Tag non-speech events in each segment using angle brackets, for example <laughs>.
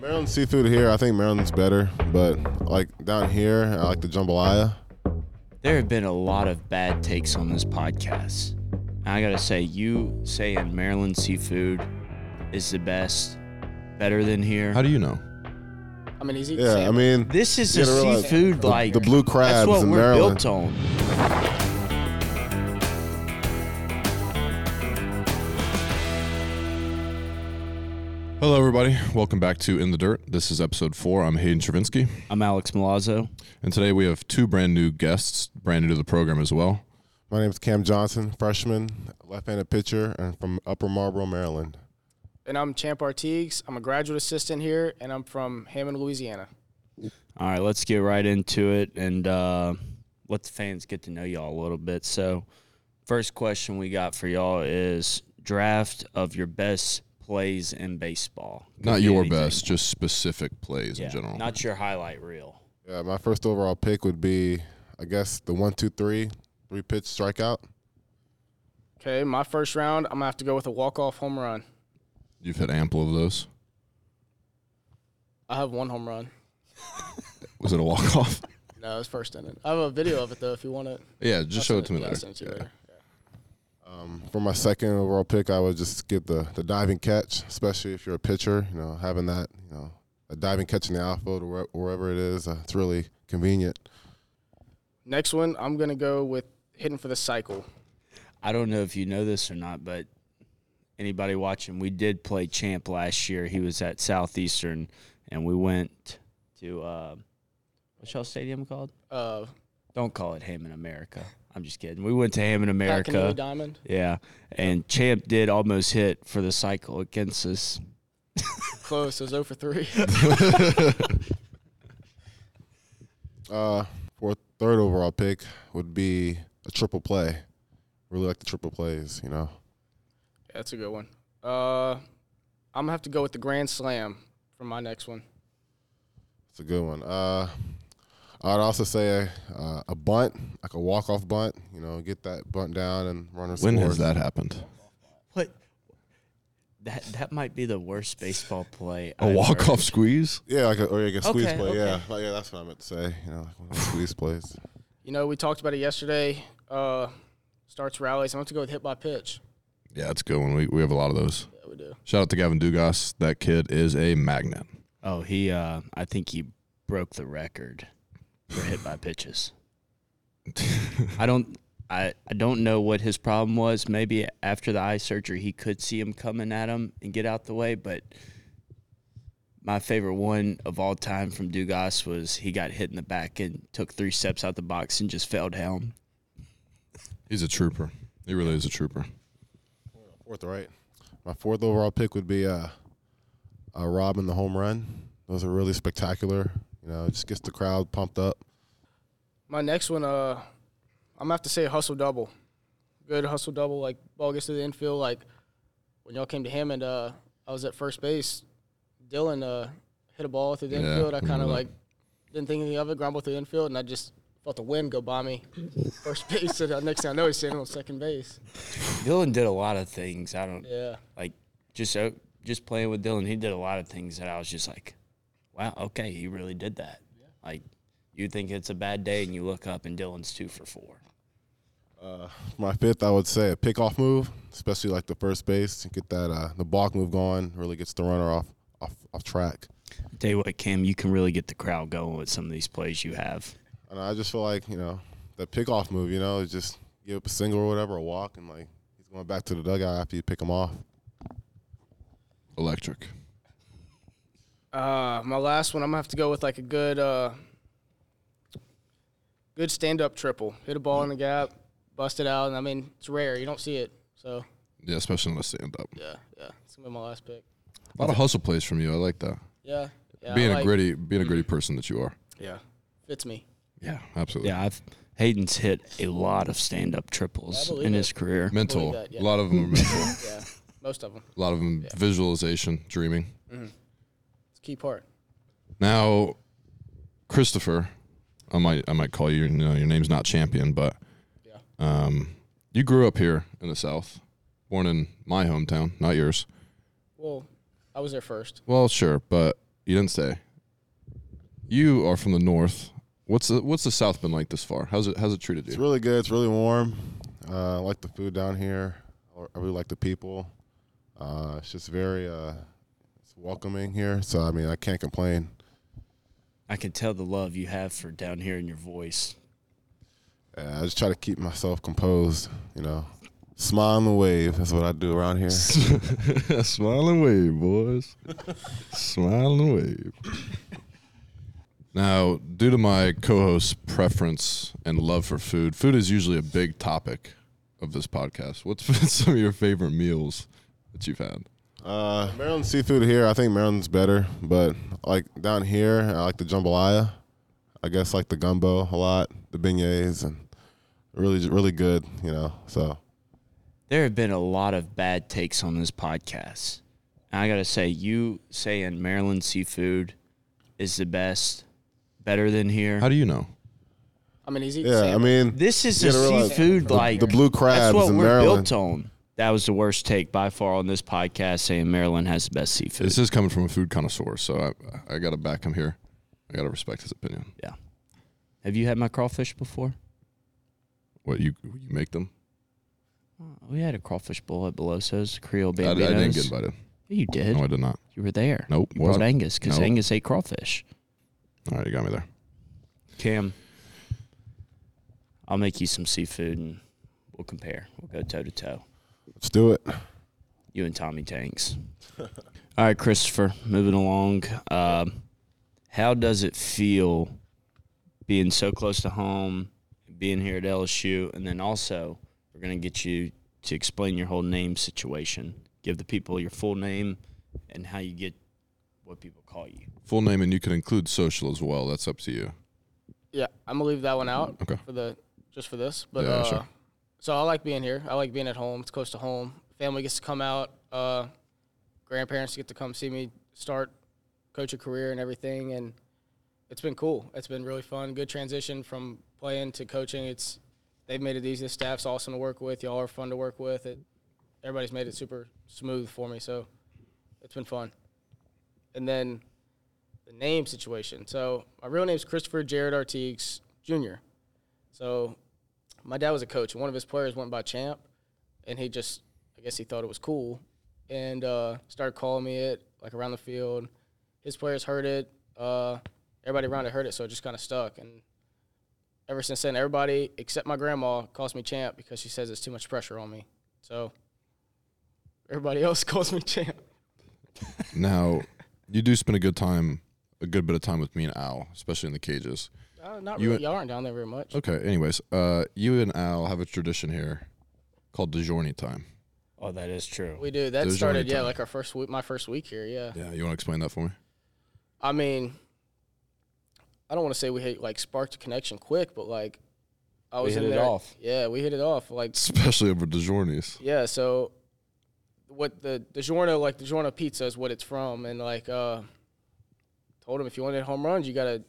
Maryland seafood here, I think Maryland's better, but like down here, I like the jambalaya. There have been a lot of bad takes on this podcast. And I gotta say, you saying Maryland seafood is the best, better than here. How do you know? I mean, he's eating Yeah, I mean, this is a gotta realize seafood the- like the blue That's crabs what in we're Maryland. built on. Hello, everybody. Welcome back to In the Dirt. This is episode four. I'm Hayden Travinski, I'm Alex Milazzo. and today we have two brand new guests, brand new to the program as well. my name is Cam Johnson, freshman, left-handed pitcher, and from Upper Marlboro, Maryland. and I'm Champ Artigues. I'm a graduate assistant here, and I'm from Hammond, Louisiana. All right, let's get right into it and uh, let the fans get to know y'all a little bit. So, first question we got for y'all is draft of your best plays in baseball. Could Not be your anything. best, just specific plays Yeah, in general. Not your highlight reel. Yeah, my first overall pick would be, I guess, the one-two-three, three-pitch strikeout. Okay, my first round, I'm gonna have to go with a walk-off home run. You've had ample of those. I have one home run. <laughs> Was it a walk off? No, it was first inning. I have a video of it though, if you want it. yeah, just show it to me Yeah, later. send it to you Yeah. later. Um, for my second overall pick, I would just get the, the diving catch, especially if you're a pitcher. You know, having that, you know, a diving catch in the outfield or wherever it is, uh, it's really convenient. Next one, I'm gonna go with hitting for the cycle. I don't know if you know this or not, but anybody watching, we did play Champ last year. He was at Southeastern, and we went to uh, what's y'all stadium called? Uh, Don't call it Hammond America. I'm just kidding. We went to Hammond America. America. Diamond. Yeah, and Champ did almost hit for the cycle against us. Close. It was 0 for 3. <laughs> Uh, for third overall pick would be a triple play. Really like the triple plays, you know. That's a good one. Uh, I'm gonna have to go with the grand slam for my next one. It's a good one. Uh, I'd also say a, uh, a bunt, like a walk-off bunt. You know, get that bunt down and runner When scores. has that happened? What? That that might be the worst baseball play. A I've walk heard. off squeeze? Yeah, like a, or like a squeeze Okay, play. Yeah, like, yeah, that's what I meant to say. You know, like one of squeeze <laughs> plays. You know, we talked about it yesterday. Uh, starts rallies. I'm gonna to go with hit by pitch. Yeah, it's a good one. We, we have a lot of those. Yeah, we do. Shout out to Gavin Dugas. That kid is a magnet. Oh, he. Uh, I think he broke the record for hit by pitches. <laughs> I don't. I, I don't know what his problem was. Maybe after the eye surgery, he could see him coming at him and get out the way. But my favorite one of all time from Dugas was he got hit in the back and took three steps out the box and just fell down. He's a trooper. He really is a trooper. Fourth, right? My fourth overall pick would be uh, a Robin the home run. Those are really spectacular. You know, it just gets the crowd pumped up. My next one, uh, I'm gonna have to say hustle double. Good hustle double, like ball gets to the infield. Like when y'all came to Hammond, uh, I was at first base. Dylan uh, hit a ball through the Yeah, infield. I kind of like didn't think anything of it. Ground ball through the infield, and I just felt the wind go by me. <laughs> first base. So the next thing I know, he's sitting on second base. Dylan did a lot of things. I don't Yeah. like just uh, just playing with Dylan. He did a lot of things that I was just like, wow, okay, he really did that. Like you think it's a bad day and you look up and Dylan's two for four. Uh, my fifth, I would say a pickoff move, especially like the first base, to get that uh, the balk move going. Really gets the runner off off off track. Tell you what, Cam, you can really get the crowd going with some of these plays you have. And I just feel like you know that pickoff move. You know, is just give up a single or whatever, a walk, and like he's going back to the dugout after you pick him off. Electric. Uh, my last one, I'm gonna have to go with like a good, uh, good stand-up triple. Hit a ball in the gap, bust it out, and I mean it's rare. You don't see it, so Yeah, especially on a stand up. yeah, yeah. It's gonna be my last pick. A lot of hustle plays from you. I like that. Yeah, yeah. I being a like- gritty, being a gritty person that you are. Yeah, fits me. Yeah, absolutely. Yeah, I've Hayden's hit a lot of stand up I triples believe in it. his career. Mental. that, yeah. A lot of them are mental. <laughs> Yeah, most of them. A lot of them visualization, dreaming. It's a key part. Now, Christopher, I might I might call you. You know, your name's not champion, but Yeah. um, you grew up here in the South, born in my hometown, not yours. Well, I was there first. Well, sure, but you didn't say. You are from the north. What's the What's the South been like this far? How's it How's it treated you? It's really good. It's really warm. Uh, I like the food down here. I really like the people. Uh, it's just very uh, it's welcoming here. So I mean, I can't complain. I can tell the love you have for down here in your voice. Uh, I just try to keep myself composed. You know, smile and wave. That's what I do around here. <laughs> Smile and wave, boys. Smile and wave. Now, due to my co-host's preference and love for food, food is usually a big topic of this podcast. What's <laughs> been some of your favorite meals that you've had? Uh, Maryland seafood here. I think Maryland's better, but like down here, I like the jambalaya. I guess like the gumbo a lot, the beignets, and really, really good. You know, so There have been a lot of bad takes on this podcast. And I got to say, you saying Maryland seafood is the best, better than here. How do you know? I mean, he's eating yeah. I mean, This is You a gotta realize seafood the, like the blue crabs That's what in we're Maryland. built on. That was the worst take by far on this podcast, saying Maryland has the best seafood. This is coming from a food connoisseur, so I, I got to back him here. I got to respect his opinion. Yeah. Have you had my crawfish before? What you you make them? Uh, we had a crawfish bowl at Belosso's, Creole I, I didn't get invited. You did. No, I did not. You were there. Nope, You brought wasn't. Angus because Nope. Angus ate crawfish. All right, you got me there. Cam, I'll make you some seafood and we'll compare. We'll go toe to toe. Let's do it. You and Tommy Tanks. <laughs> All right, Christopher, moving along. Um, how does it feel being so close to home, being here at LSU, and then also we're going to get you to explain your whole name situation. Give the people your full name and how you get what people call you. Full name, and you can include social as well. That's up to you. Yeah, I'm gonna leave that one out Okay. for the just for this. But Yeah, uh, sure. So I like being here. I like being at home. It's close to home. Family gets to come out. Uh, grandparents get to come see me start coach a career and everything, and it's been cool. It's been really fun. Good transition from playing to coaching. It's they've made it easy. The staff's awesome to work with. Y'all are fun to work with. It everybody's made it super smooth for me. So it's been fun. And then the name situation. So my real name is Christopher Jared Artigues Jr. So my dad was a coach, and one of his players went by Champ, and he just, I guess he thought it was cool, and uh, started calling me it like around the field. His players heard it. Uh, everybody around it heard it, so it just kind of stuck. And ever since then, everybody except my grandma calls me Champ because she says it's too much pressure on me. So everybody <laughs> else calls me Champ. Now, you do spend a good time, a good bit of time with me and Al, especially in the cages. Uh, not You- really. Y'all aren't down there very much. Okay. Anyways, uh, you and Al have a tradition here called DiGiorno time. Oh, that is true. We do. That There's started, only yeah, time. like our first week, my first week here, yeah. Yeah. You want to explain that for me? I mean, I don't want to say we hit, like sparked a connection quick, but like I We was hit in it there. off. Yeah, we hit it off. Like Especially over DiGiornos. yeah, so what the DiGiorno like DiGiorno pizza is what it's from, and like uh, told him if you want to hit home runs, you gotta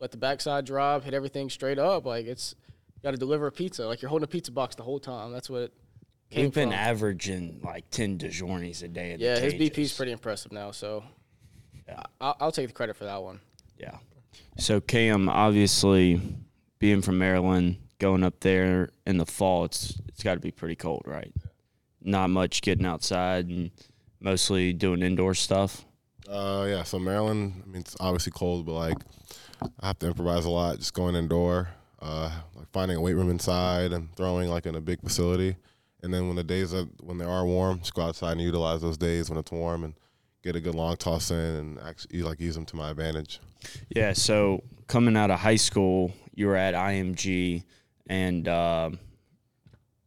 let the backside drop, hit everything straight up. Like it's gotta deliver a pizza. Like you're holding a pizza box the whole time. That's what it came We've been from. averaging like 10 DiGiornos a day. Yeah, his cages. BP's pretty impressive now. So Yeah. I- I'll take the credit for that one. Yeah. So Cam, obviously, being from Maryland, going up there in the fall, it's it's got to be pretty cold, right? Not much getting outside and mostly doing indoor stuff. Uh, yeah. So Maryland, I mean, it's obviously cold, but like I have to improvise a lot. Just going indoor, uh, like finding a weight room inside and throwing like in a big facility. And then when the days are when they are warm, just go outside and utilize those days when it's warm and get a good long toss in and actually like use them to my advantage. Yeah. So coming out of high school, you were at IMG, and um,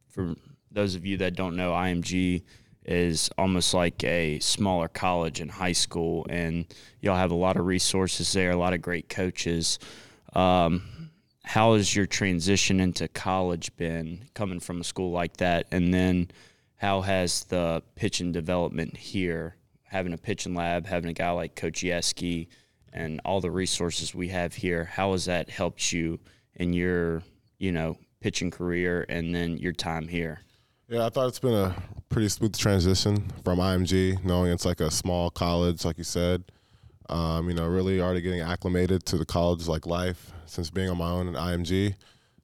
for those of you that don't know, IMG is almost like a smaller college and high school, and y'all have a lot of resources there, a lot of great coaches. Um, how has your transition into college been coming from a school like that? And then how has the pitching development here, having a pitching lab, having a guy like Coach Yeskie, and all the resources we have here, how has that helped you in your, you know, pitching career and then your time here? Yeah, I thought it's been a pretty smooth transition from IMG, knowing it's like a small college, like you said. Um, you know, really already getting acclimated to the college like life since being on my own in IMG.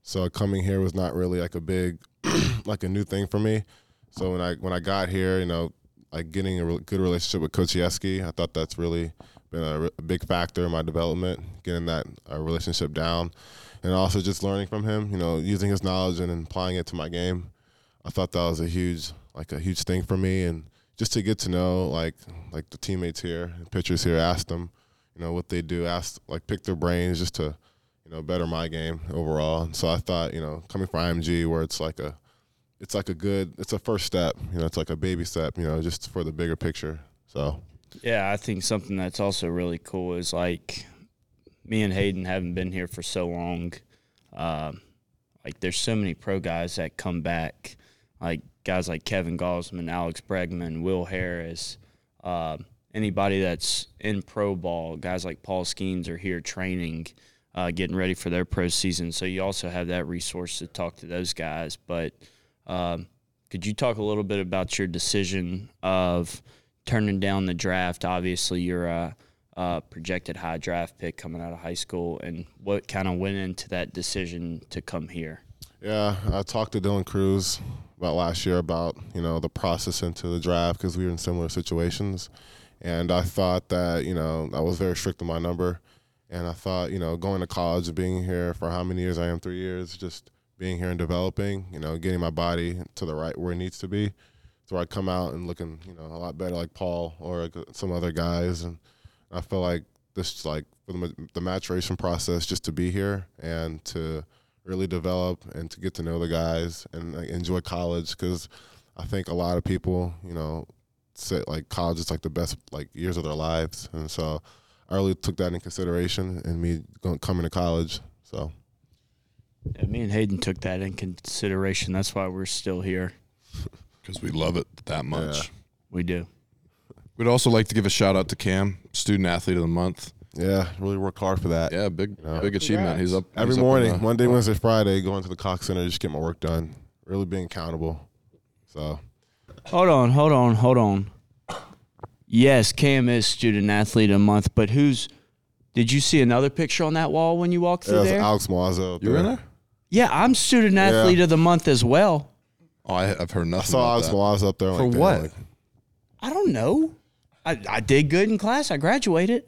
So coming here was not really like a big, <clears throat> like a new thing for me. So when I when I got here, you know, like getting a re- good relationship with Coach Yeskie, I thought that's really been a, re- a big factor in my development, getting that uh, relationship down, and also just learning from him. You know, using his knowledge and applying it to my game. I thought that was a huge, like a huge thing for me, and just to get to know like like the teammates here, and pitchers here, ask them, you know, what they do, ask like pick their brains, just to, you know, better my game overall. And so I thought, you know, coming from IMG, where it's like a it's like a good it's a first step you know it's like a baby step you know just for the bigger picture so Yeah, I think something that's also really cool is like me and Hayden haven't been here for so long. Um, like there's so many pro guys that come back, like guys like Kevin Gausman, Alex Bregman, Will Harris, uh, anybody that's in pro ball. Guys like Paul Skenes are here training, uh, getting ready for their pro season. So you also have that resource to talk to those guys. But um, could you talk a little bit about your decision of turning down the draft? Obviously, you're a, a projected high draft pick coming out of high school, and what kind of went into that decision to come here? yeah i talked to dylan crews about last year about you know the process into the draft because we were in similar situations. And i thought that you know i was very strict on my number. And i thought you know going to college being here for how many years i am three years just being here and developing you know getting my body to the right where it needs to be. So I come out and looking, you know, a lot better like Paul or some other guys, and I feel like this like the, the maturation process just to be here and to really develop and to get to know the guys and like, enjoy college because I think a lot of people, you know, say like college is like the best like years of their lives, and so I really took that in consideration in me going coming to college. So Yeah, me and Hayden took that in consideration. That's why we're still here. <laughs> because we love it that much. Yeah. We do. We'd also like to give a shout out to Cam, student athlete of the month. Yeah, really work hard for that. Yeah, big Yeah. big achievement. He's up Every he's up morning, the- Monday, Wednesday, Friday, going to the Cox Center, just get my work done. Really being accountable. So Hold on, hold on, hold on. Yes, Cam is student athlete of the month, but who's? Did you see another picture on that wall when you walked through there's there? Alex Mazo. You were in there? yeah, I'm student athlete of the month as well. Oh, I, I've heard I nothing saw about Alex that. Mazo up there. For like, damn, what? like, I don't know. I, I did good in class. I graduated.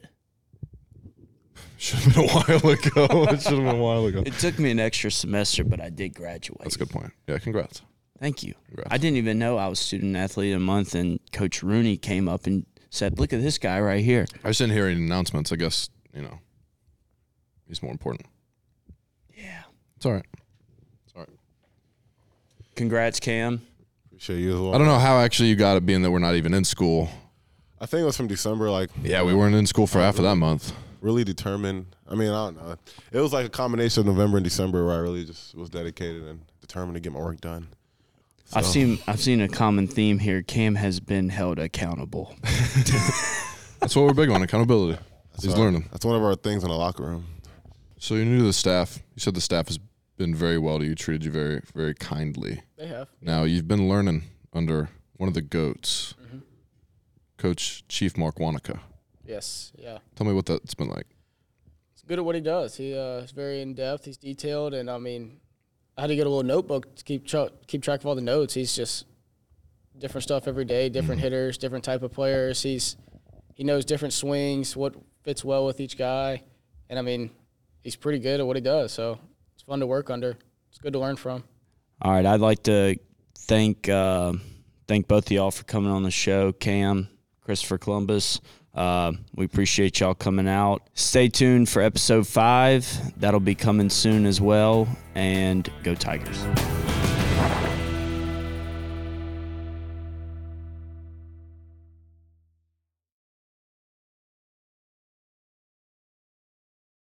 Should have been a <laughs> while ago. it should have been a while ago. It took me an extra semester, but I did graduate. That's a good point. Yeah, congrats. Thank you. Congrats. I didn't even know I was student athlete of the month, and Coach Rooney came up and said, "Look at this guy right here." I just didn't hear any announcements. I guess you know he's more important. Yeah. It's all right. It's all right. Congrats, Cam. appreciate you as well. I don't know how actually you got it, being that we're not even in school. I think it was from December. Like, Yeah, we weren't in school for uh, half of that month. Really determined. I mean, I don't know. It was like a combination of November and December where I really just was dedicated and determined to get my work done. I've seen I've seen a common theme here. Cam has been held accountable. <laughs> That's what we're big on accountability. He's our- learning. That's one of our things in the locker room. So you're new to the staff. You said the staff has been very well to you, treated you very, very kindly. They have. Now you've been learning under one of the goats, Mm-hmm. Coach Chief Mark Wanaka. Yes. Yeah. Tell me what that's been like. He's good at what he does. He uh, is very in depth. He's detailed, and I mean, I had to get a little notebook to keep tra- keep track of all the notes. He's just different stuff every day, different hitters, different type of players. He's he knows different swings, what fits well with each guy, and I mean, he's pretty good at what he does. So it's fun to work under. It's good to learn from. All right, I'd like to thank uh, thank both of y'all for coming on the show, Cam, Christopher Columbus. Uh, we appreciate y'all coming out. Stay tuned for episode five. That'll be coming soon as well. And go Tigers.